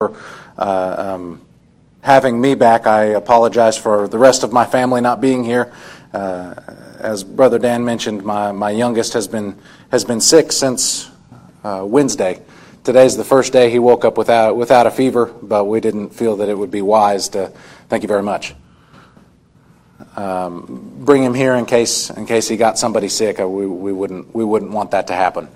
uh, um, having me back. I apologize for the rest of my family not being here. Uh, as Brother Dan mentioned, my, my youngest has been, has been sick since uh, Wednesday. Today's the first day he woke up without, without a fever, but we didn't feel that it would be wise to. Thank you very much. Um, bring him here in case in case he got somebody sick. Uh, we, we wouldn't we wouldn't want that to happen.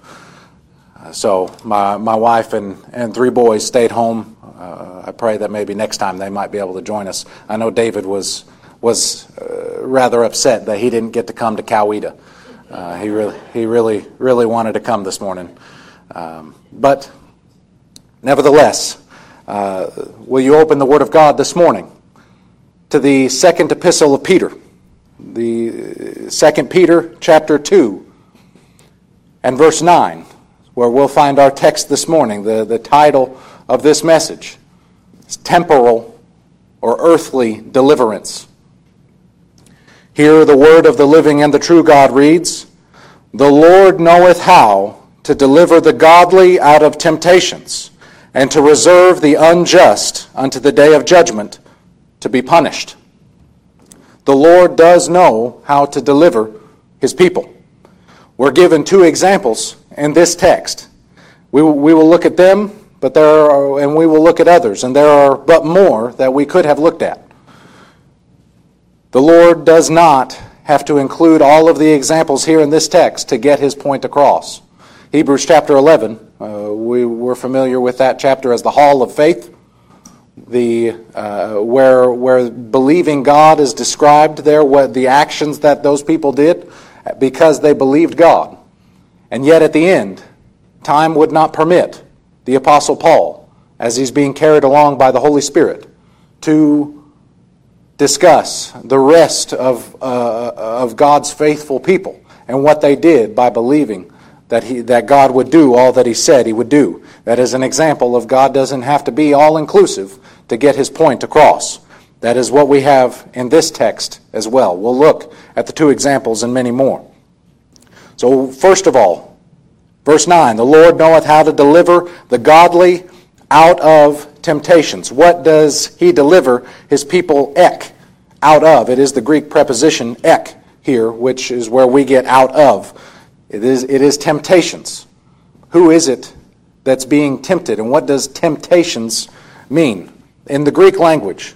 Uh, so my my wife and, and three boys stayed home. Uh, I pray that maybe next time they might be able to join us. I know David was was uh, rather upset that he didn't get to come to Coweta. Uh, he really he really really wanted to come this morning, um, but nevertheless, uh, will you open the Word of God this morning to the second epistle of Peter, the second Peter chapter two and verse nine, where we'll find our text this morning. The the title of this message is temporal or earthly deliverance. Here the word of the living and the true God reads, The Lord knoweth how to deliver the godly out of temptations, and to reserve the unjust unto the day of judgment to be punished. The Lord does know how to deliver his people. We're given two examples in this text. We, we will look at them, but there are, and we will look at others, and there are but more that we could have looked at. The Lord does not have to include all of the examples here in this text to get his point across. Hebrews chapter 11, uh, we were familiar with that chapter as the hall of faith, the, uh, where, where believing God is described there, what the actions that those people did because they believed God. And yet at the end, time would not permit the Apostle Paul, as he's being carried along by the Holy Spirit, to discuss the rest of, uh, of God's faithful people and what they did by believing that, he, that God would do all that He said He would do. That is an example of God doesn't have to be all inclusive to get His point across. That is what we have in this text as well. We'll look at the two examples and many more. So, first of all, verse 9 the Lord knoweth how to deliver the godly out of temptations. What does he deliver his people ek out of? It is the Greek preposition ek here, which is where we get out of. It is, it is temptations. Who is it that's being tempted? And what does temptations mean? In the Greek language,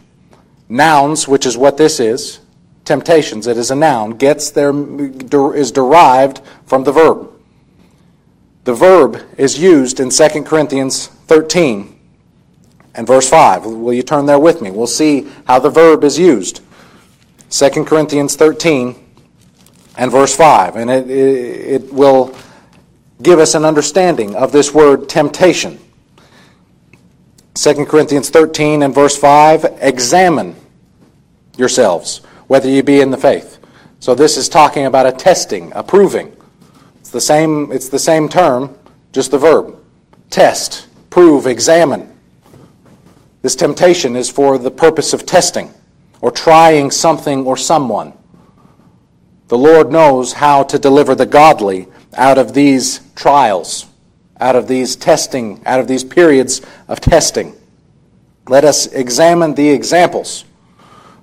nouns, which is what this is, temptations, it is a noun, gets their, is derived from the verb. The verb is used in 2 Corinthians 13 and verse 5. Will you turn there with me? We'll see how the verb is used. 2 Corinthians 13 and verse 5. And it, it, it will give us an understanding of this word temptation. 2 Corinthians 13 and verse 5 examine yourselves, whether you be in the faith. So this is talking about a testing, a proving. The same, it's the same term, just the verb. Test, prove, examine. This temptation is for the purpose of testing or trying something or someone. The Lord knows how to deliver the godly out of these trials, out of these testing, out of these periods of testing. Let us examine the examples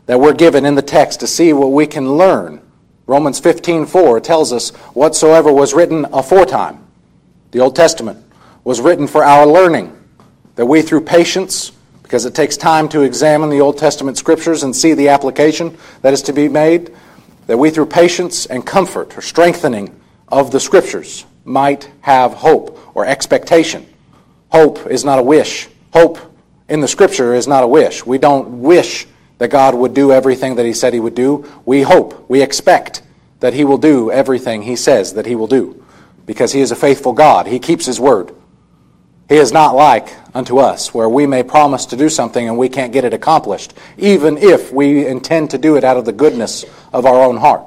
that we're given in the text to see what we can learn. Romans 15:4 tells us whatsoever was written aforetime. The Old Testament was written for our learning, that we through patience because it takes time to examine the Old Testament scriptures and see the application that is to be made, that we, through patience and comfort or strengthening of the scriptures, might have hope or expectation. Hope is not a wish. Hope in the scripture is not a wish. We don't wish that God would do everything that He said He would do. We hope, we expect that He will do everything He says that He will do because He is a faithful God. He keeps His word. He is not like unto us, where we may promise to do something and we can't get it accomplished, even if we intend to do it out of the goodness of our own heart.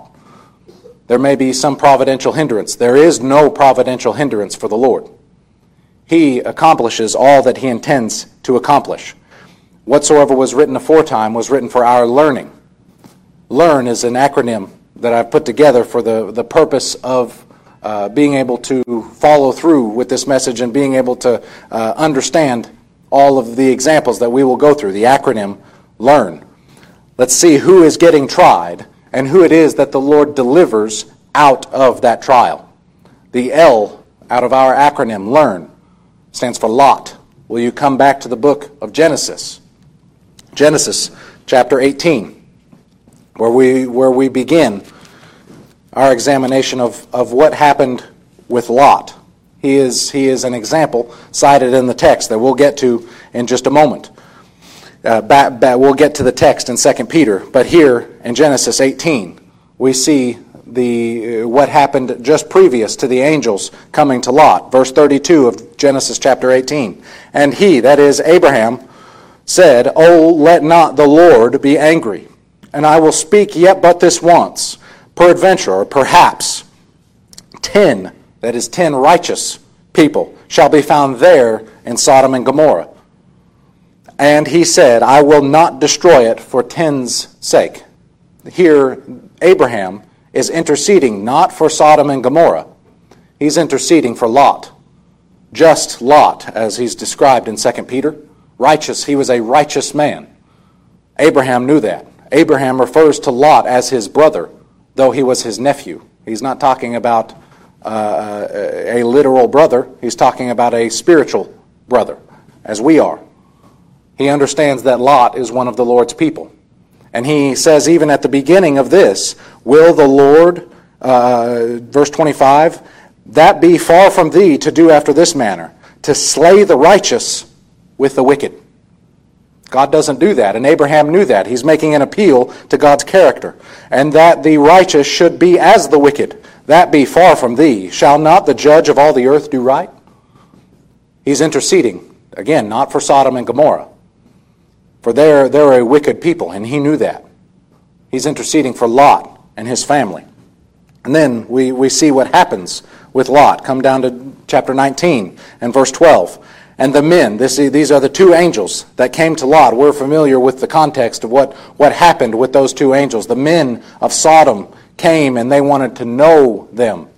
There may be some providential hindrance. There is no providential hindrance for the Lord. He accomplishes all that he intends to accomplish. Whatsoever was written aforetime was written for our learning. Learn is an acronym that I've put together for the, the purpose of uh, being able to follow through with this message and being able to uh, understand all of the examples that we will go through, the acronym LEARN. Let's see who is getting tried and who it is that the Lord delivers out of that trial. The L out of our acronym, LEARN, stands for Lot. Will you come back to the book of Genesis? Genesis chapter 18, where we, where we begin our examination of, of what happened with Lot. He is, he is an example cited in the text that we'll get to in just a moment. Uh, we'll get to the text in 2 Peter, but here in Genesis 18, we see the, uh, what happened just previous to the angels coming to Lot. Verse 32 of Genesis chapter 18. And he, that is Abraham, said, Oh, let not the Lord be angry, and I will speak yet but this once, peradventure, or perhaps, ten, that is, ten righteous people, shall be found there in Sodom and Gomorrah. And he said, I will not destroy it for ten's sake. Here, Abraham is interceding not for Sodom and Gomorrah, he's interceding for Lot. Just Lot, as he's described in 2 Peter. Righteous, he was a righteous man. Abraham knew that. Abraham refers to Lot as his brother, though he was his nephew. He's not talking about uh, a literal brother, he's talking about a spiritual brother, as we are. He understands that Lot is one of the Lord's people. And he says, even at the beginning of this, will the Lord, uh, verse 25, that be far from thee to do after this manner, to slay the righteous with the wicked. God doesn't do that, and Abraham knew that. He's making an appeal to God's character, and that the righteous should be as the wicked. That be far from thee. Shall not the judge of all the earth do right? He's interceding, again, not for Sodom and Gomorrah, for they're, they're a wicked people, and he knew that. He's interceding for Lot and his family. And then we, we see what happens with Lot. Come down to chapter 19 and verse 12. And the men, this, these are the two angels that came to Lot. We're familiar with the context of what, what happened with those two angels. The men of Sodom came and they wanted to know them.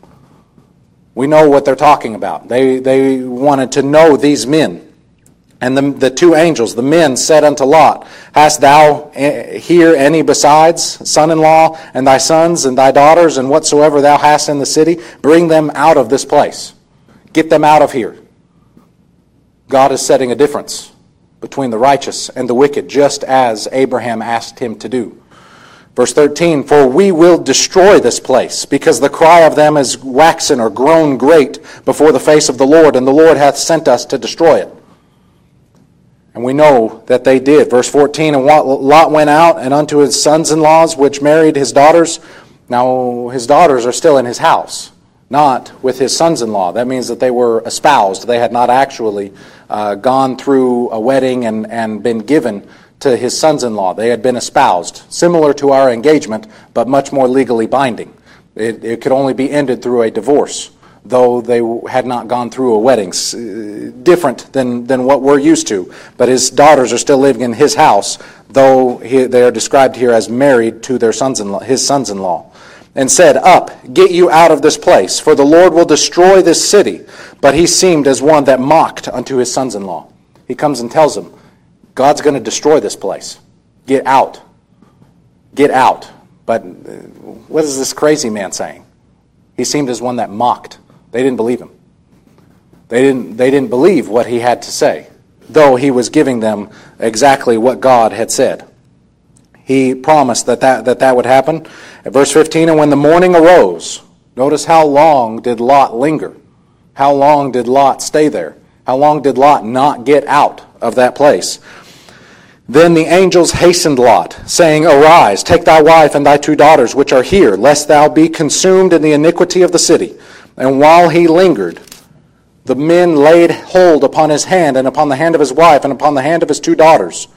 We know what they're talking about. They, they wanted to know these men. And the, the two angels, the men, said unto Lot, Hast thou eh, here any besides son in law, and thy sons, and thy daughters, and whatsoever thou hast in the city? Bring them out of this place. Get them out of here. God is setting a difference between the righteous and the wicked, just as Abraham asked him to do. Verse 13, For we will destroy this place, because the cry of them is waxen or grown great before the face of the Lord, and the Lord hath sent us to destroy it. And we know that they did. Verse 14 And Lot went out and unto his sons in laws, which married his daughters. Now, his daughters are still in his house, not with his sons in law. That means that they were espoused. They had not actually uh, gone through a wedding and, and been given to his sons in law. They had been espoused, similar to our engagement, but much more legally binding. It, it could only be ended through a divorce though they had not gone through a wedding. Uh, different than, than what we're used to. But his daughters are still living in his house, though he, they are described here as married to their sons-in-law, his sons-in-law. And said, Up, get you out of this place, for the Lord will destroy this city. But he seemed as one that mocked unto his sons-in-law. He comes and tells them, God's going to destroy this place. Get out. Get out. But uh, what is this crazy man saying? He seemed as one that mocked they didn't believe him. They didn't, they didn't believe what he had to say, though he was giving them exactly what God had said. He promised that that, that, that would happen. At verse 15, and when the morning arose, notice how long did Lot linger? How long did Lot stay there? How long did Lot not get out of that place? Then the angels hastened Lot, saying, Arise, take thy wife and thy two daughters, which are here, lest thou be consumed in the iniquity of the city. And while he lingered, the men laid hold upon his hand and upon the hand of his wife and upon the hand of his two daughters.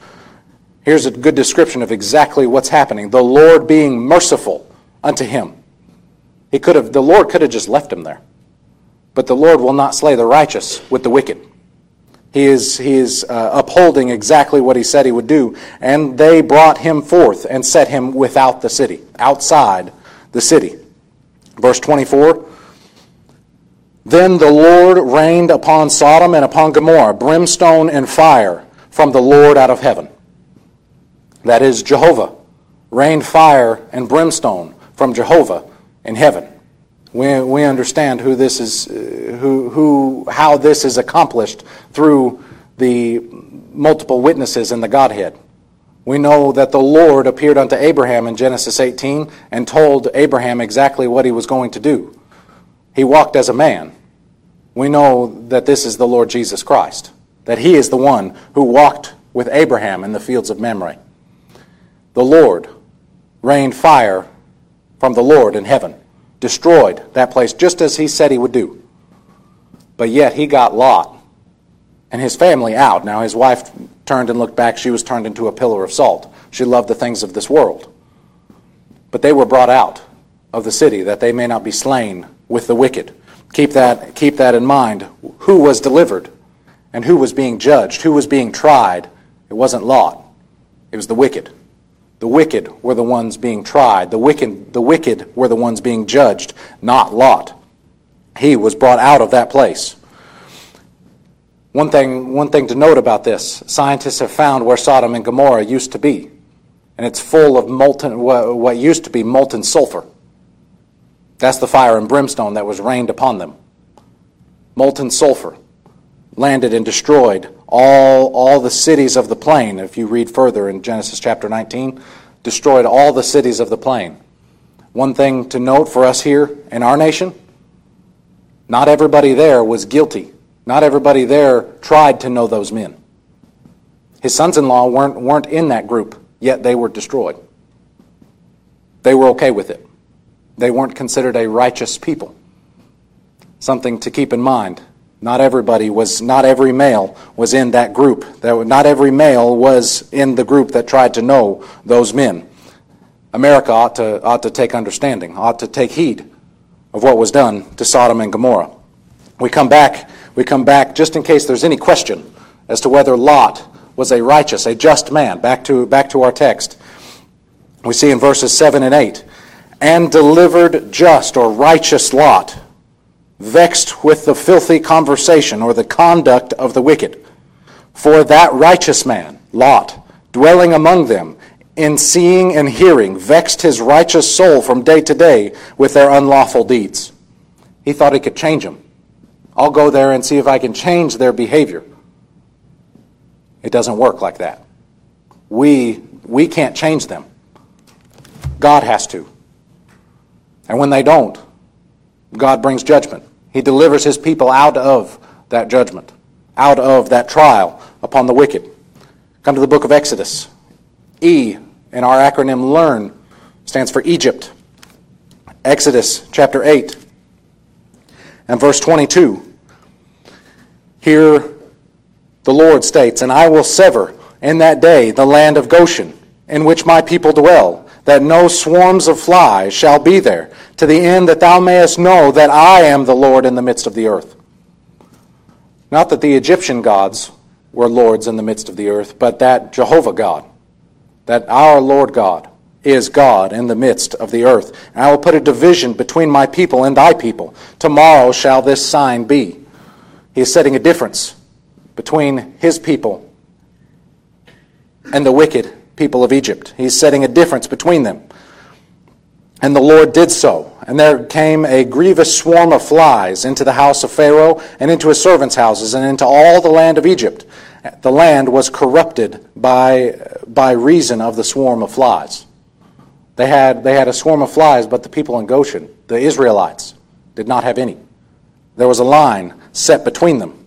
Here's a good description of exactly what's happening. The Lord being merciful unto him. He could have, the Lord could have just left him there. But the Lord will not slay the righteous with the wicked. He is, he is uh, upholding exactly what he said he would do. And they brought him forth and set him without the city, outside the city. Verse 24 Then the Lord rained upon Sodom and upon Gomorrah brimstone and fire from the Lord out of heaven. That is, Jehovah rained fire and brimstone from Jehovah in heaven. We, we understand who this is, uh, who, who, how this is accomplished through the multiple witnesses in the Godhead. We know that the Lord appeared unto Abraham in Genesis 18 and told Abraham exactly what he was going to do. He walked as a man. We know that this is the Lord Jesus Christ, that he is the one who walked with Abraham in the fields of Mamre. The Lord rained fire from the Lord in heaven, destroyed that place just as he said he would do. But yet he got Lot and his family out. Now his wife turned and looked back. She was turned into a pillar of salt. She loved the things of this world. But they were brought out of the city that they may not be slain with the wicked. Keep that, keep that in mind. Who was delivered and who was being judged, who was being tried? It wasn't Lot, it was the wicked. The wicked were the ones being tried. The wicked, the wicked were the ones being judged, not Lot. He was brought out of that place. One thing, one thing to note about this scientists have found where Sodom and Gomorrah used to be, and it's full of molten, what used to be molten sulfur. That's the fire and brimstone that was rained upon them. Molten sulfur landed and destroyed all, all the cities of the plain. If you read further in Genesis chapter 19, destroyed all the cities of the plain. One thing to note for us here in our nation not everybody there was guilty. Not everybody there tried to know those men. His sons in law weren't, weren't in that group, yet they were destroyed. They were okay with it. They weren't considered a righteous people. Something to keep in mind. Not everybody was, not every male was in that group. That, Not every male was in the group that tried to know those men. America ought to, ought to take understanding, ought to take heed of what was done to Sodom and Gomorrah. We come back, we come back just in case there's any question as to whether Lot was a righteous, a just man. Back to, back to our text. We see in verses 7 and 8 and delivered just or righteous Lot, vexed with the filthy conversation or the conduct of the wicked. For that righteous man, Lot, dwelling among them, in seeing and hearing, vexed his righteous soul from day to day with their unlawful deeds. He thought he could change them. I'll go there and see if I can change their behavior. It doesn't work like that. We, we can't change them. God has to. And when they don't, God brings judgment. He delivers his people out of that judgment, out of that trial upon the wicked. Come to the book of Exodus. E in our acronym LEARN stands for Egypt. Exodus chapter 8 and verse 22. Here the Lord states, And I will sever in that day the land of Goshen, in which my people dwell, that no swarms of flies shall be there, to the end that thou mayest know that I am the Lord in the midst of the earth. Not that the Egyptian gods were lords in the midst of the earth, but that Jehovah God, that our Lord God, is God in the midst of the earth. And I will put a division between my people and thy people. Tomorrow shall this sign be. He is setting a difference between his people and the wicked people of Egypt. He's setting a difference between them. And the Lord did so. And there came a grievous swarm of flies into the house of Pharaoh and into his servants' houses and into all the land of Egypt. The land was corrupted by, by reason of the swarm of flies. They had, they had a swarm of flies, but the people in Goshen, the Israelites, did not have any. There was a line set between them.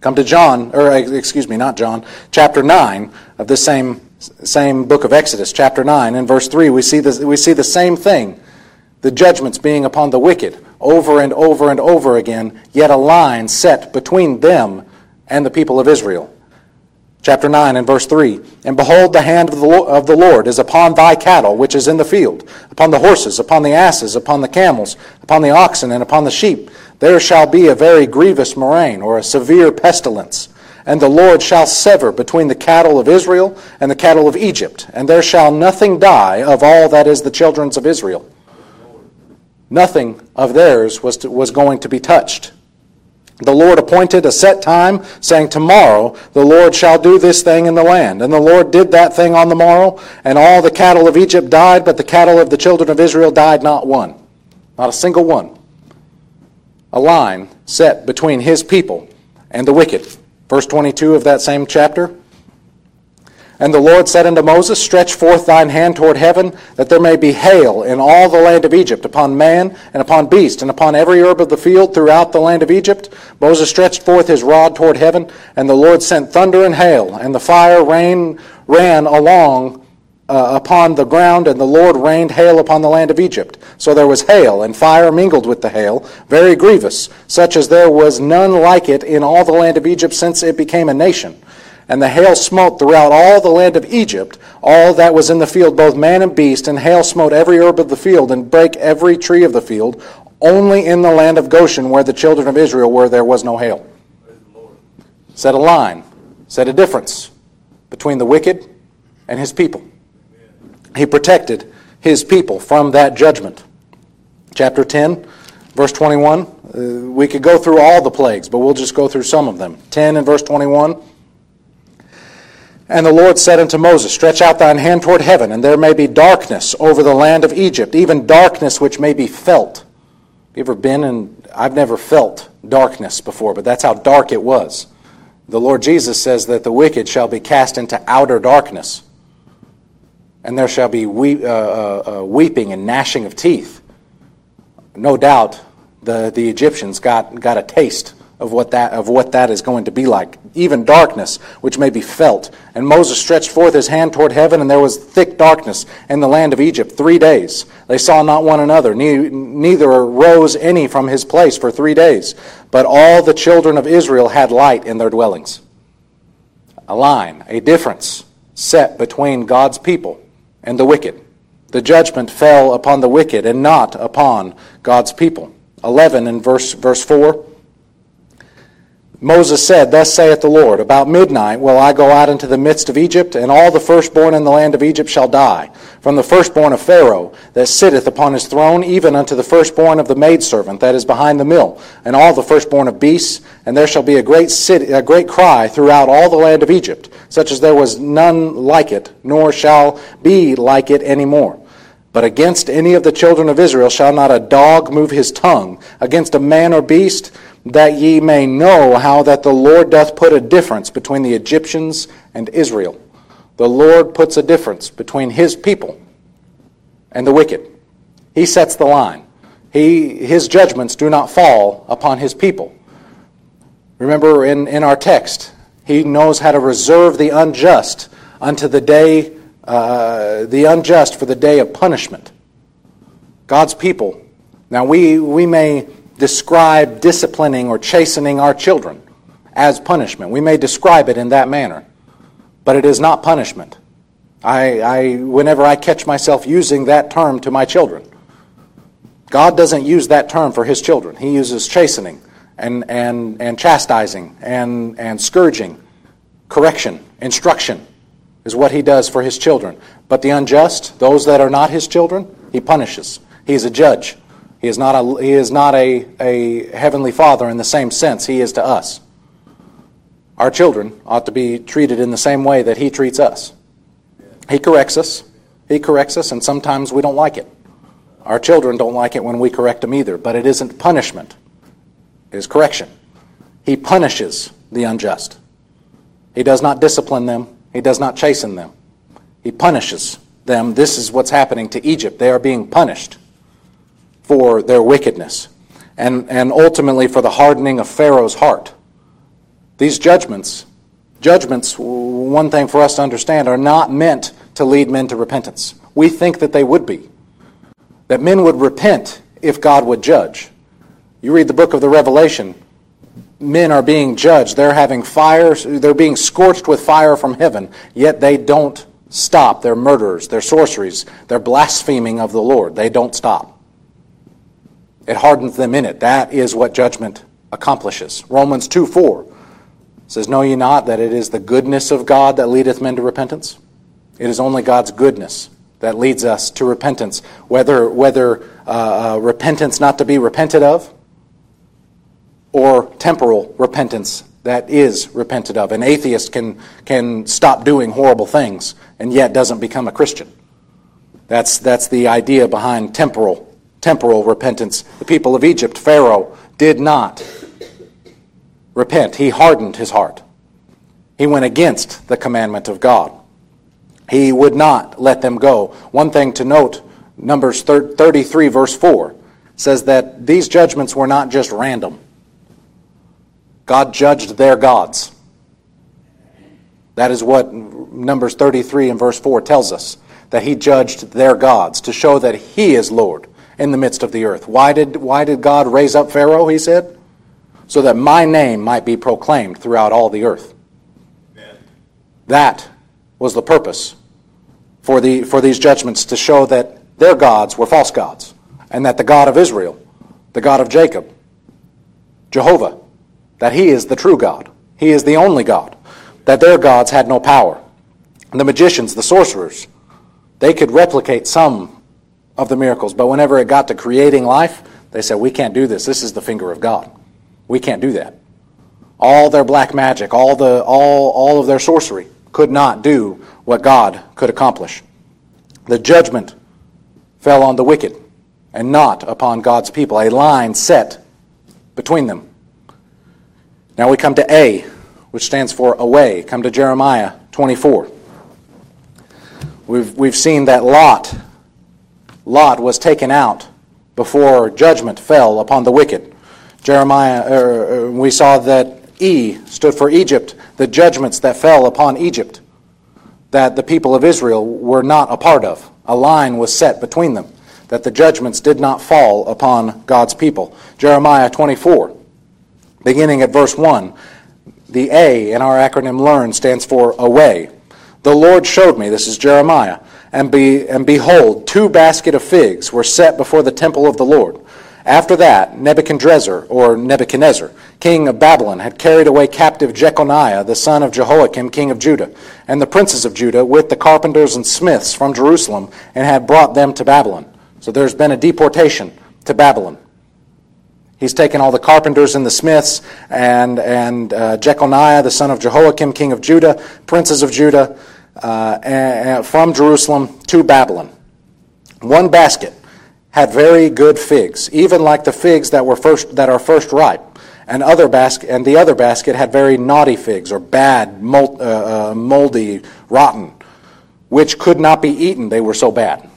Come to John, or excuse me, not John, chapter 9 of this same same book of Exodus, chapter 9, and verse 3, we see, this, we see the same thing the judgments being upon the wicked over and over and over again, yet a line set between them and the people of Israel. Chapter 9 and verse 3 And behold, the hand of the, Lord is upon thy cattle which is in the field, upon the horses, upon the asses, upon the camels, upon the oxen, and upon the sheep. There shall be a very grievous murrain, or a severe pestilence and the Lord shall sever between the cattle of Israel and the cattle of Egypt, and there shall nothing die of all that is the children's of Israel. Nothing of theirs was, to, was going to be touched. The Lord appointed a set time, saying, Tomorrow the Lord shall do this thing in the land. And the Lord did that thing on the morrow, and all the cattle of Egypt died, but the cattle of the children of Israel died not one. Not a single one. A line set between his people and the wicked. Verse 22 of that same chapter. And the Lord said unto Moses, Stretch forth thine hand toward heaven, that there may be hail in all the land of Egypt, upon man, and upon beast, and upon every herb of the field throughout the land of Egypt. Moses stretched forth his rod toward heaven, and the Lord sent thunder and hail, and the fire rain ran along uh, upon the ground, and the Lord rained hail upon the land of Egypt. So there was hail, and fire mingled with the hail, very grievous, such as there was none like it in all the land of Egypt since it became a nation. And the hail smote throughout all the land of Egypt, all that was in the field, both man and beast, and hail smote every herb of the field, and brake every tree of the field. Only in the land of Goshen, where the children of Israel were, there was no hail. Set a line, set a difference between the wicked and his people. He protected his people from that judgment. Chapter 10, verse 21. Uh, we could go through all the plagues, but we'll just go through some of them. 10 and verse 21. And the Lord said unto Moses, Stretch out thine hand toward heaven, and there may be darkness over the land of Egypt, even darkness which may be felt. You ever been in? I've never felt darkness before, but that's how dark it was. The Lord Jesus says that the wicked shall be cast into outer darkness, and there shall be uh, uh, uh, weeping and gnashing of teeth. No doubt the, the Egyptians got, got a taste of what that of what that is going to be like. Even darkness which may be felt. And moses stretched forth his hand toward heaven and there was thick darkness in the land of egypt three days. They saw not one another neither rose any from his place for three days. But all the children of israel had light in their dwellings. A line a difference set between god's people and the wicked. The judgment fell upon the wicked and not upon god's people. 11 and verse verse 4 Moses said, Thus saith the Lord, About midnight will I go out into the midst of Egypt, and all the firstborn in the land of Egypt shall die, from the firstborn of Pharaoh that sitteth upon his throne, even unto the firstborn of the maidservant that is behind the mill, and all the firstborn of beasts, and there shall be a great, city, a great cry throughout all the land of Egypt, such as there was none like it, nor shall be like it any more. But against any of the children of Israel shall not a dog move his tongue, against a man or beast, that ye may know how that the Lord doth put a difference between the Egyptians and Israel. The Lord puts a difference between his people and the wicked. He sets the line. He, his judgments do not fall upon his people. Remember in, in our text, he knows how to reserve the unjust unto the day, uh, the unjust for the day of punishment. God's people. Now we, we may describe disciplining or chastening our children as punishment. We may describe it in that manner, but it is not punishment. I, I, whenever I catch myself using that term to my children, God doesn't use that term for his children. He uses chastening and, and, and chastising and, and scourging, correction, instruction is what he does for his children. But the unjust, those that are not his children, he punishes. He's a judge. He is not a, he is not a, a heavenly father in the same sense he is to us. Our children ought to be treated in the same way that he treats us. He corrects us. He corrects us, and sometimes we don't like it. Our children don't like it when we correct them either, but it isn't punishment, it is correction. He punishes the unjust. He does not discipline them, he does not chasten them. He punishes them. This is what's happening to Egypt. They are being punished for their wickedness and, and ultimately for the hardening of Pharaoh's heart. These judgments, judgments, one thing for us to understand, are not meant to lead men to repentance. We think that they would be. That men would repent if God would judge. You read the book of the Revelation, men are being judged. They're having fire, they're being scorched with fire from heaven, yet they don't stop. They're murderers, they're sorceries, they're blaspheming of the Lord. They don't stop. It hardens them in it. That is what judgment accomplishes. Romans 2 4 says, Know ye not that it is the goodness of God that leadeth men to repentance? It is only God's goodness that leads us to repentance, whether, whether uh, uh, repentance not to be repented of, or temporal repentance that is repented of. An atheist can, can stop doing horrible things and yet doesn't become a Christian. That's, that's the idea behind temporal, temporal repentance. The people of Egypt, Pharaoh, did not repent. He hardened his heart. He went against the commandment of God. He would not let them go. One thing to note Numbers 33, verse 4, says that these judgments were not just random. God judged their gods. That is what Numbers 33 and verse 4 tells us that he judged their gods to show that he is Lord in the midst of the earth. Why did, why did God raise up Pharaoh, he said? So that my name might be proclaimed throughout all the earth. Amen. That was the purpose for, the, for these judgments to show that their gods were false gods and that the God of Israel, the God of Jacob, Jehovah, that he is the true God. He is the only God. That their gods had no power. The magicians, the sorcerers, they could replicate some of the miracles, but whenever it got to creating life, they said, We can't do this. This is the finger of God. We can't do that. All their black magic, all, the, all, all of their sorcery could not do what God could accomplish. The judgment fell on the wicked and not upon God's people, a line set between them. Now we come to A, which stands for away. Come to Jeremiah 24. We've, we've seen that Lot, Lot was taken out before judgment fell upon the wicked. Jeremiah, er, we saw that E stood for Egypt, the judgments that fell upon Egypt, that the people of Israel were not a part of. A line was set between them, that the judgments did not fall upon God's people. Jeremiah 24 beginning at verse 1. The A in our acronym LEARN stands for away. The Lord showed me, this is Jeremiah, and, be, and behold, two basket of figs were set before the temple of the Lord. After that, Nebuchadrezzar, or Nebuchadnezzar, king of Babylon, had carried away captive Jeconiah, the son of Jehoiakim, king of Judah, and the princes of Judah, with the carpenters and smiths from Jerusalem, and had brought them to Babylon. So there's been a deportation to Babylon. He's taken all the carpenters and the smiths and, and uh, Jeconiah, the son of Jehoiakim, king of Judah, princes of Judah, uh, from Jerusalem to Babylon. One basket had very good figs, even like the figs that were first that are first ripe. And other basket and the other basket had very naughty figs or bad, mold, uh, uh, moldy, rotten, which could not be eaten. They were so bad.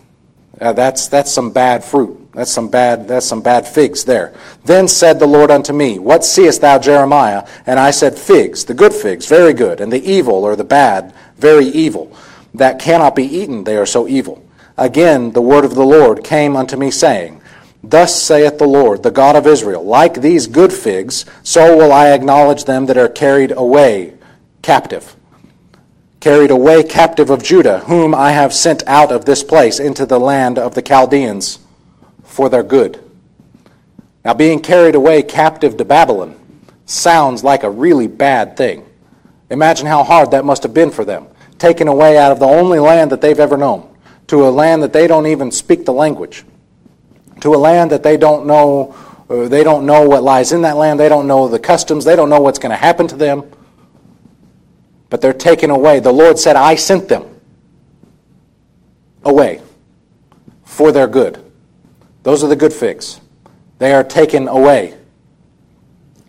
Uh, that's that's some bad fruit. That's some bad, that's some bad figs there. Then said the Lord unto me, What seest thou, Jeremiah? And I said, Figs, the good figs, very good, and the evil or the bad, very evil, that cannot be eaten, they are so evil. Again, the word of the Lord came unto me, saying, Thus saith the Lord, the God of Israel, like these good figs, so will I acknowledge them that are carried away captive. Carried away captive of Judah, whom I have sent out of this place into the land of the Chaldeans for their good. Now, being carried away captive to Babylon sounds like a really bad thing. Imagine how hard that must have been for them. Taken away out of the only land that they've ever known, to a land that they don't even speak the language, to a land that they don't know. Uh, they don't know what lies in that land. They don't know the customs. They don't know what's going to happen to them. But they're taken away. The Lord said, I sent them away for their good. Those are the good figs. They are taken away.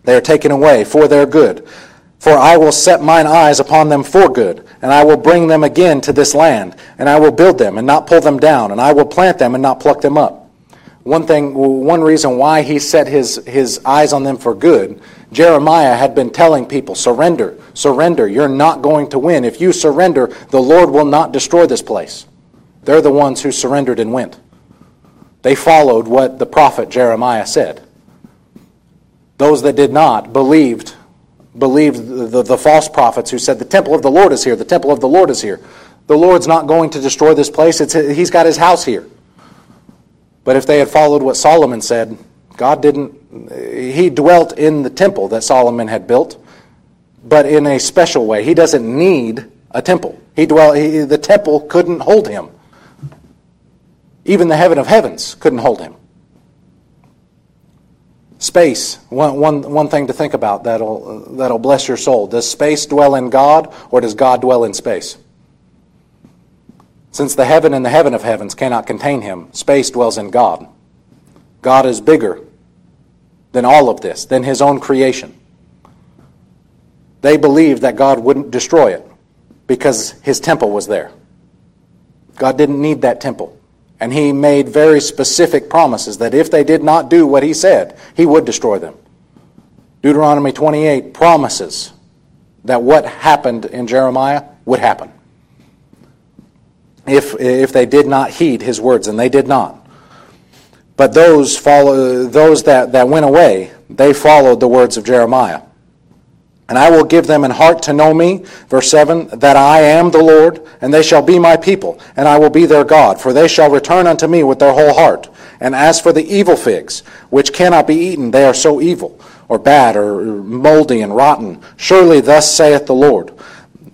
They are taken away for their good. For I will set mine eyes upon them for good, and I will bring them again to this land, and I will build them and not pull them down, and I will plant them and not pluck them up. One thing, one reason why he set his, his eyes on them for good, Jeremiah had been telling people, surrender, surrender. You're not going to win. If you surrender, the Lord will not destroy this place. They're the ones who surrendered and went. They followed what the prophet Jeremiah said. Those that did not believed believed the, the, the, false prophets who said, The temple of the Lord is here, the temple of the Lord is here. The Lord's not going to destroy this place, it's, He's got His house here. But if they had followed what Solomon said, God didn't, He dwelt in the temple that Solomon had built, but in a special way. He doesn't need a temple. He dwelt, he, the temple couldn't hold Him. Even the heaven of heavens couldn't hold him. Space, one, one, one thing to think about that'll, that'll bless your soul. Does space dwell in God or does God dwell in space? Since the heaven and the heaven of heavens cannot contain him, space dwells in God. God is bigger than all of this, than his own creation. They believed that God wouldn't destroy it because his temple was there. God didn't need that temple. And he made very specific promises that if they did not do what he said, he would destroy them. Deuteronomy 28 promises that what happened in Jeremiah would happen if, if they did not heed his words, and they did not. But those, follow, those that, that went away, they followed the words of Jeremiah. And I will give them an heart to know me, verse 7, that I am the Lord, and they shall be my people, and I will be their God, for they shall return unto me with their whole heart. And as for the evil figs, which cannot be eaten, they are so evil, or bad, or moldy and rotten. Surely thus saith the Lord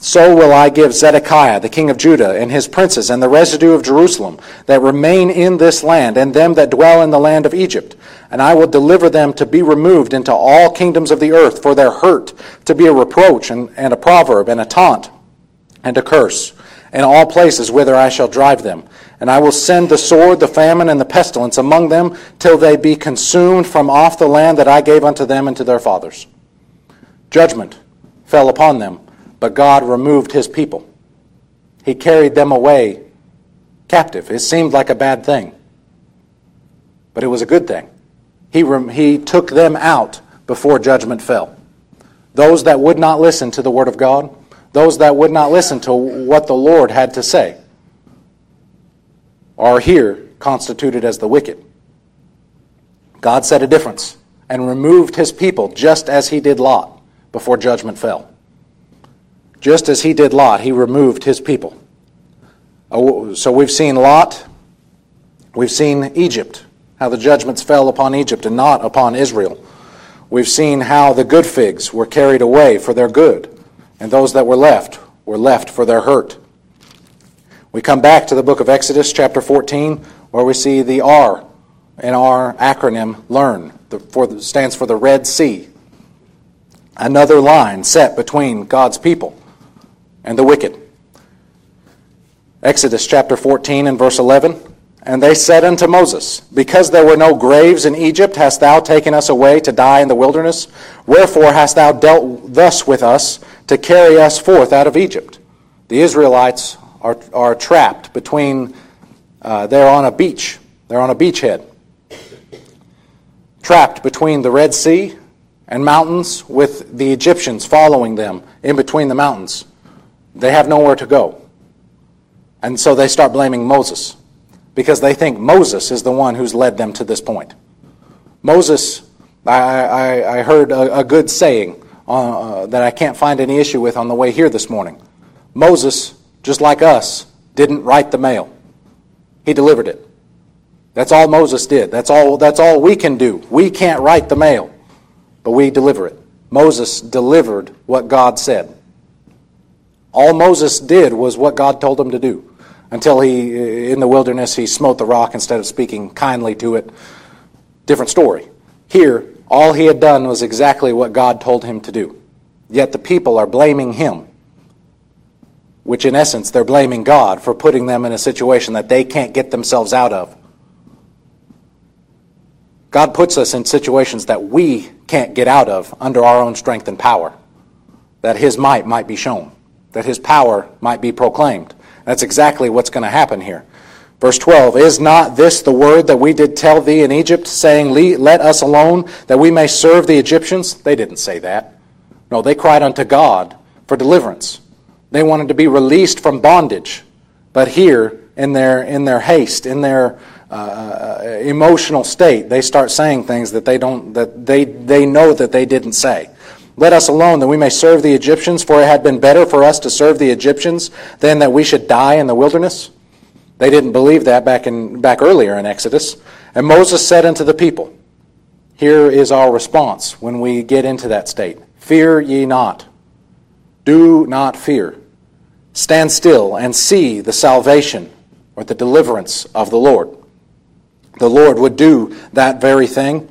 so will I give Zedekiah, the king of Judah, and his princes, and the residue of Jerusalem, that remain in this land, and them that dwell in the land of Egypt. And I will deliver them to be removed into all kingdoms of the earth for their hurt, to be a reproach, and, and a proverb, and a taunt, and a curse, in all places whither I shall drive them. And I will send the sword, the famine, and the pestilence among them, till they be consumed from off the land that I gave unto them and to their fathers. Judgment fell upon them but God removed his people. He carried them away captive. It seemed like a bad thing, but it was a good thing. He, he took them out before judgment fell. Those that would not listen to the Word of God, those that would not listen to what the Lord had to say, are here constituted as the wicked. God set a difference and removed his people just as he did Lot before judgment fell. Just as he did Lot, he removed his people. So we've seen Lot, we've seen Egypt, how the judgments fell upon Egypt and not upon Israel. We've seen how the good figs were carried away for their good, and those that were left were left for their hurt. We come back to the book of Exodus, chapter 14, where we see the R in our acronym LEARN, the, for, stands for the Red Sea. Another line set between God's people and the wicked. Exodus chapter 14 and verse 11. And they said unto Moses, Because there were no graves in Egypt, hast thou taken us away to die in the wilderness? Wherefore hast thou dealt thus with us to carry us forth out of Egypt? The Israelites are, are trapped between, uh, they're on a beach, they're on a beachhead, trapped between the Red Sea and mountains with the Egyptians following them in between the mountains. They have nowhere to go. And so they start blaming Moses because they think Moses is the one who's led them to this point. Moses, I, I, I heard a, a, good saying uh, that I can't find any issue with on the way here this morning. Moses, just like us, didn't write the mail, he delivered it. That's all Moses did. That's all, that's all we can do. We can't write the mail, but we deliver it. Moses delivered what God said. All Moses did was what God told him to do until he, in the wilderness, he smote the rock instead of speaking kindly to it. Different story. Here, all he had done was exactly what God told him to do. Yet the people are blaming him, which in essence, they're blaming God for putting them in a situation that they can't get themselves out of. God puts us in situations that we can't get out of under our own strength and power, that his might might be shown that his power might be proclaimed. That's exactly what's going to happen here. Verse 12 Is not this the word that we did tell thee in Egypt, saying, Let us alone, that we may serve the Egyptians? They didn't say that. No, they cried unto God for deliverance. They wanted to be released from bondage. But here, in their, in their haste, in their uh, uh emotional state, they start saying things that they, don't, that they, they know that they didn't say. Let us alone that we may serve the Egyptians, for it had been better for us to serve the Egyptians than that we should die in the wilderness. They didn't believe that back, in, back earlier in Exodus. And Moses said unto the people, Here is our response when we get into that state Fear ye not. Do not fear. Stand still and see the salvation or the deliverance of the Lord. The Lord would do that very thing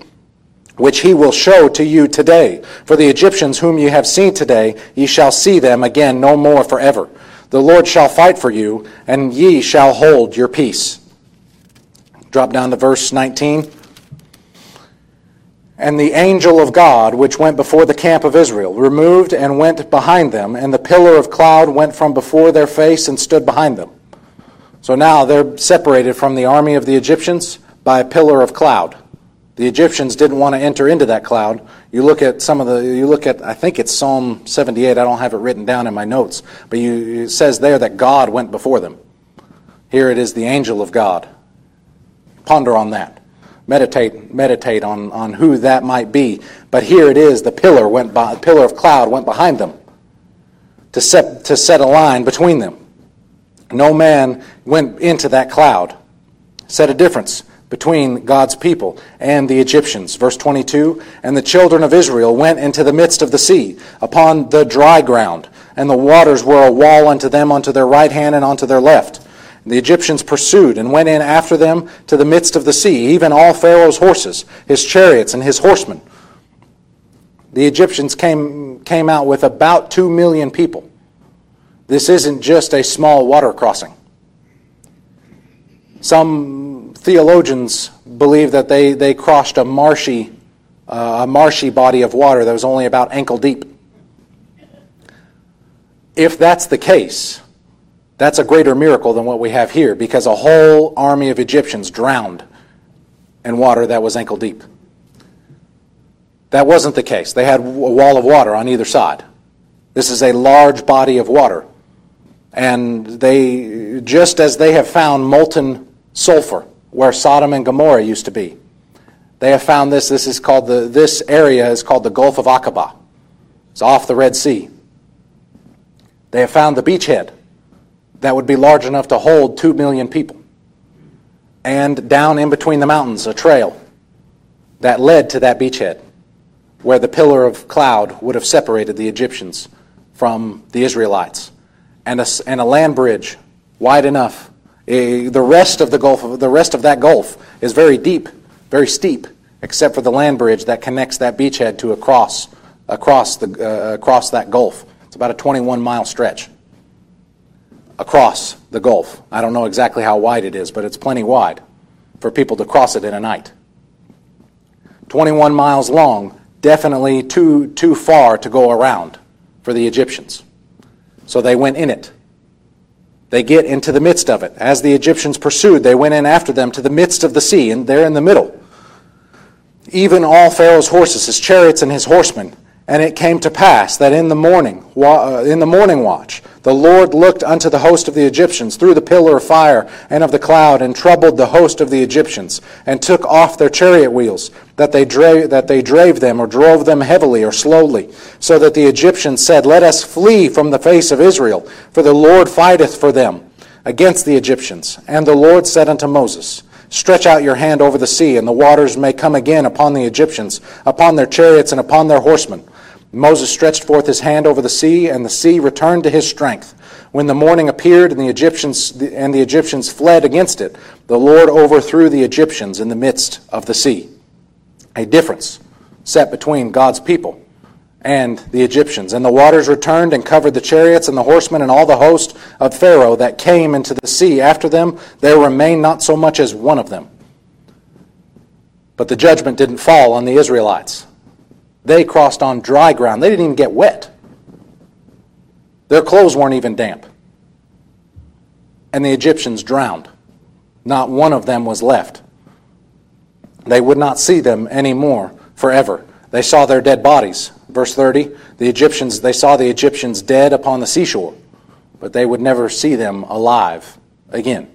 which he will show to you today. For the Egyptians whom ye have seen today, ye shall see them again no more forever. The Lord shall fight for you, and ye shall hold your peace. Drop down to verse 19. And the angel of God, which went before the camp of Israel, removed and went behind them, and the pillar of cloud went from before their face and stood behind them. So now they're separated from the army of the Egyptians by a pillar of cloud. The Egyptians didn't want to enter into that cloud. You look at some of the, you look at, I think it's Psalm 78, I don't have it written down in my notes, but you, it says there that God went before them. Here it is the angel of God. Ponder on that. Meditate, meditate on, on who that might be. But here it is, the pillar went by, the pillar of cloud went behind them to set, to set a line between them. No man went into that cloud. Set a difference between God's people and the Egyptians. Verse 22 And the children of Israel went into the midst of the sea upon the dry ground, and the waters were a wall unto them unto their right hand and unto their left. The Egyptians pursued and went in after them to the midst of the sea, even all Pharaoh's horses, his chariots, and his horsemen. The Egyptians came, came out with about two million people. This isn't just a small water crossing. Some theologians believe that they, they crossed a marshy, uh, a marshy body of water that was only about ankle deep. If that's the case, that's a greater miracle than what we have here because a whole army of Egyptians drowned in water that was ankle deep. That wasn't the case. They had a wall of water on either side. This is a large body of water. And they, just as they have found molten sulfur where Sodom and Gomorrah used to be. They have found this. This is called the this area is called the Gulf of Aqaba. It's off the Red Sea. They have found the beachhead that would be large enough to hold two million people. And down in between the mountains, a trail that led to that beachhead, where the pillar of cloud would have separated the Egyptians from the Israelites, and a, and a land bridge wide enough Eh, the rest of the Gulf, the rest of that Gulf is very deep, very steep, except for the land bridge that connects that beachhead to across, across, the, uh, across that Gulf. It's about a 21 mile stretch across the Gulf. I don't know exactly how wide it is, but it's plenty wide for people to cross it in a night. 21 miles long, definitely too, too far to go around for the Egyptians. So they went in it. They get into the midst of it. As the Egyptians pursued, they went in after them to the midst of the sea, and they're in the middle. Even all Pharaoh's horses, his chariots, and his horsemen. And it came to pass that in the morning, uh, in the morning watch, the Lord looked unto the host of the Egyptians through the pillar of fire and of the cloud, and troubled the host of the Egyptians, and took off their chariot wheels, that they, drave, that they drave them, or drove them heavily or slowly, so that the Egyptians said, Let us flee from the face of Israel, for the Lord fighteth for them against the Egyptians. And the Lord said unto Moses, Stretch out your hand over the sea, and the waters may come again upon the Egyptians, upon their chariots, and upon their horsemen. Moses stretched forth his hand over the sea, and the sea returned to his strength. When the morning appeared and the Egyptians and the Egyptians fled against it, the Lord overthrew the Egyptians in the midst of the sea. A difference set between God's people and the Egyptians. And the waters returned and covered the chariots and the horsemen and all the host of Pharaoh that came into the sea after them. There remained not so much as one of them. But the judgment didn't fall on the Israelites. They crossed on dry ground. They didn't even get wet. Their clothes weren't even damp. And the Egyptians drowned. Not one of them was left. They would not see them anymore forever. They saw their dead bodies. Verse 30, the Egyptians, they saw the Egyptians dead upon the seashore, but they would never see them alive again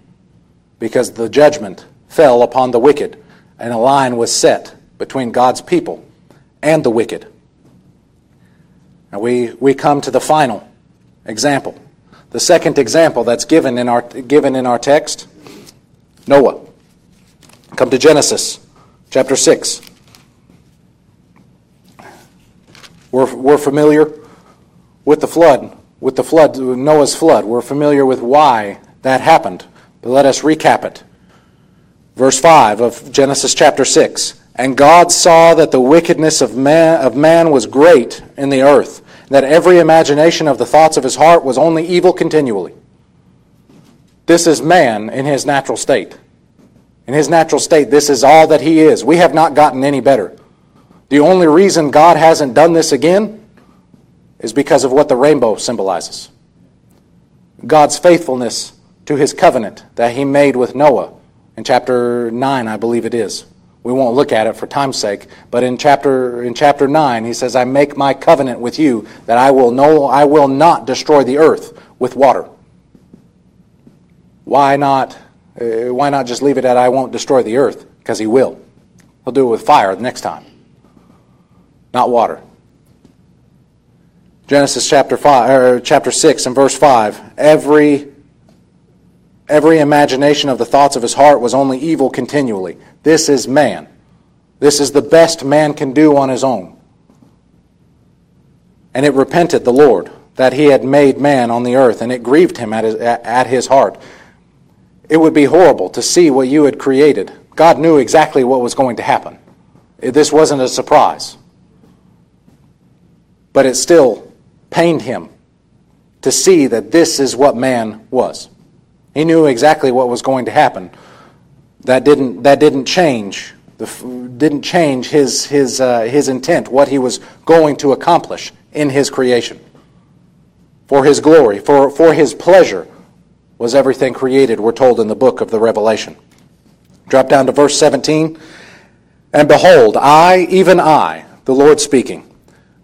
because the judgment fell upon the wicked and a line was set between God's people and the wicked. Now we, we come to the final example. The second example that's given in our, given in our text Noah. Come to Genesis chapter 6. We're, we're familiar with the flood, with the flood, Noah's flood. We're familiar with why that happened. But let us recap it. Verse 5 of Genesis chapter 6. And God saw that the wickedness of man, of man was great in the earth, that every imagination of the thoughts of his heart was only evil continually. This is man in his natural state. In his natural state, this is all that he is. We have not gotten any better. The only reason God hasn't done this again is because of what the rainbow symbolizes God's faithfulness to his covenant that he made with Noah in chapter 9, I believe it is. We won't look at it for time's sake, but in chapter in chapter 9 he says I make my covenant with you that I will no I will not destroy the earth with water. Why not uh, why not just leave it at I won't destroy the earth because he will. He'll do it with fire the next time. Not water. Genesis chapter 5 or chapter 6 and verse 5 every every imagination of the thoughts of his heart was only evil continually. This is man. This is the best man can do on his own. And it repented the lord that he had made man on the earth and it grieved him at his, at his heart. It would be horrible to see what you had created. God knew exactly what was going to happen. This wasn't a surprise. But it still pained him to see that this is what man was. He knew exactly what was going to happen. That didn't, that didn't change the, didn't change his, his, uh, his intent, what he was going to accomplish in his creation. For his glory, for, for his pleasure, was everything created, we're told in the book of the Revelation. Drop down to verse 17. And behold, I, even I, the Lord speaking,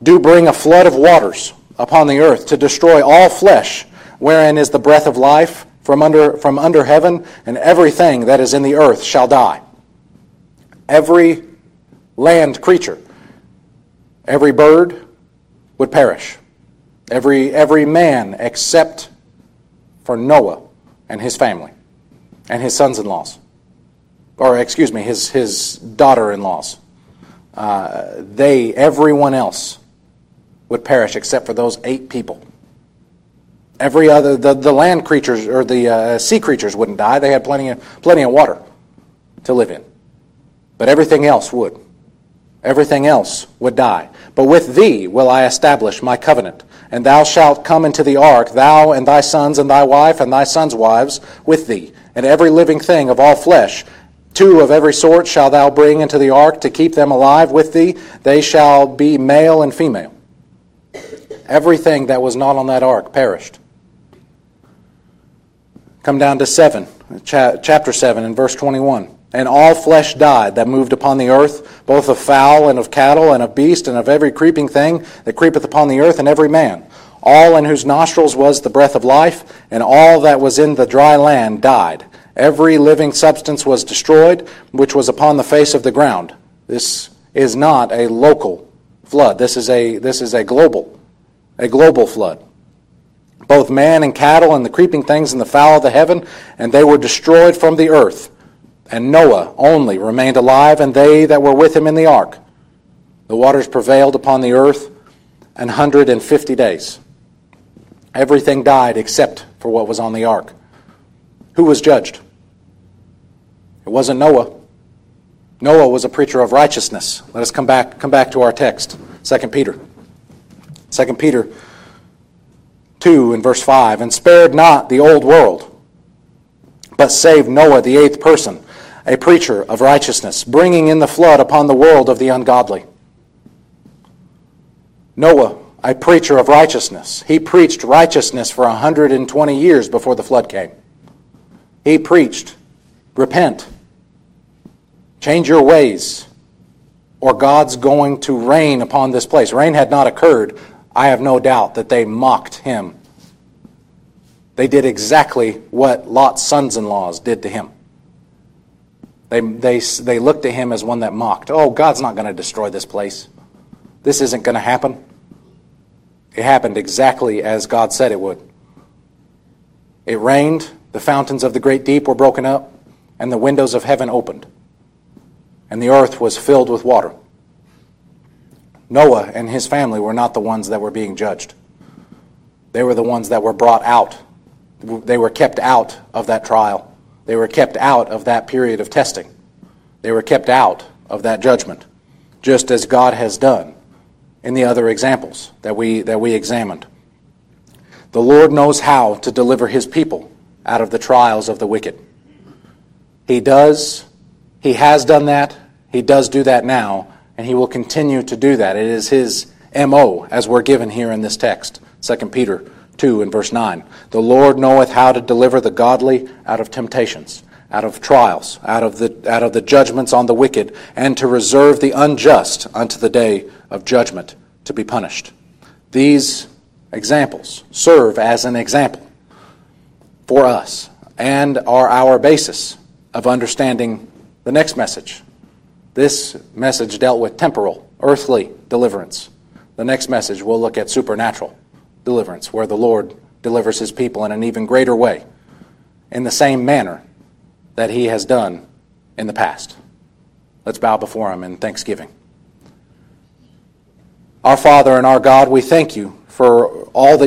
do bring a flood of waters upon the earth to destroy all flesh, wherein is the breath of life from under, from under heaven, and everything that is in the earth shall die. Every land creature, every bird would perish. Every, every man except for Noah and his family and his sons in laws. Or, excuse me, his, his daughter in laws. Uh, they, everyone else, would perish except for those eight people. Every other, the, the land creatures or the uh, sea creatures wouldn't die. They had plenty of, plenty of water to live in. But everything else would. Everything else would die. But with thee will I establish my covenant. And thou shalt come into the ark, thou and thy sons and thy wife and thy sons' wives with thee, and every living thing of all flesh. Two of every sort shalt thou bring into the ark to keep them alive with thee. They shall be male and female. Everything that was not on that ark perished. Come down to 7, chapter 7, and verse 21. And all flesh died that moved upon the earth, both of fowl and of cattle and of beast and of every creeping thing that creepeth upon the earth, and every man. All in whose nostrils was the breath of life, and all that was in the dry land died. Every living substance was destroyed, which was upon the face of the ground. This is not a local flood. This is a, this is a global a global flood. Both man and cattle and the creeping things and the fowl of the heaven, and they were destroyed from the earth. And Noah only remained alive, and they that were with him in the ark. The waters prevailed upon the earth an hundred and fifty days. Everything died except for what was on the ark. Who was judged? It wasn't Noah. Noah was a preacher of righteousness. Let us come back, come back to our text, 2 Peter. 2 Peter 2 and verse 5 and spared not the old world, but saved Noah, the eighth person, a preacher of righteousness, bringing in the flood upon the world of the ungodly. Noah, a preacher of righteousness, he preached righteousness for 120 years before the flood came. He preached, repent, change your ways, or God's going to rain upon this place. Rain had not occurred I have no doubt that they mocked him. They did exactly what Lot's sons in laws did to him. They, they, they looked at him as one that mocked. Oh, God's not going to destroy this place. This isn't going to happen. It happened exactly as God said it would. It rained, the fountains of the great deep were broken up, and the windows of heaven opened, and the earth was filled with water. Noah and his family were not the ones that were being judged. They were the ones that were brought out. They were kept out of that trial. They were kept out of that period of testing. They were kept out of that judgment, just as God has done in the other examples that we, that we examined. The Lord knows how to deliver his people out of the trials of the wicked. He does, he has done that, he does do that now, and he will continue to do that. It is his MO, as we're given here in this text, 2 Peter 2 and verse 9. The Lord knoweth how to deliver the godly out of temptations, out of trials, out of the, out of the judgments on the wicked, and to reserve the unjust unto the day of judgment to be punished. These examples serve as an example for us and are our basis of understanding the next message. This message dealt with temporal, earthly deliverance. The next message we'll look at supernatural deliverance, where the Lord delivers his people in an even greater way, in the same manner that he has done in the past. Let's bow before him in thanksgiving. Our Father and our God, we thank you for all that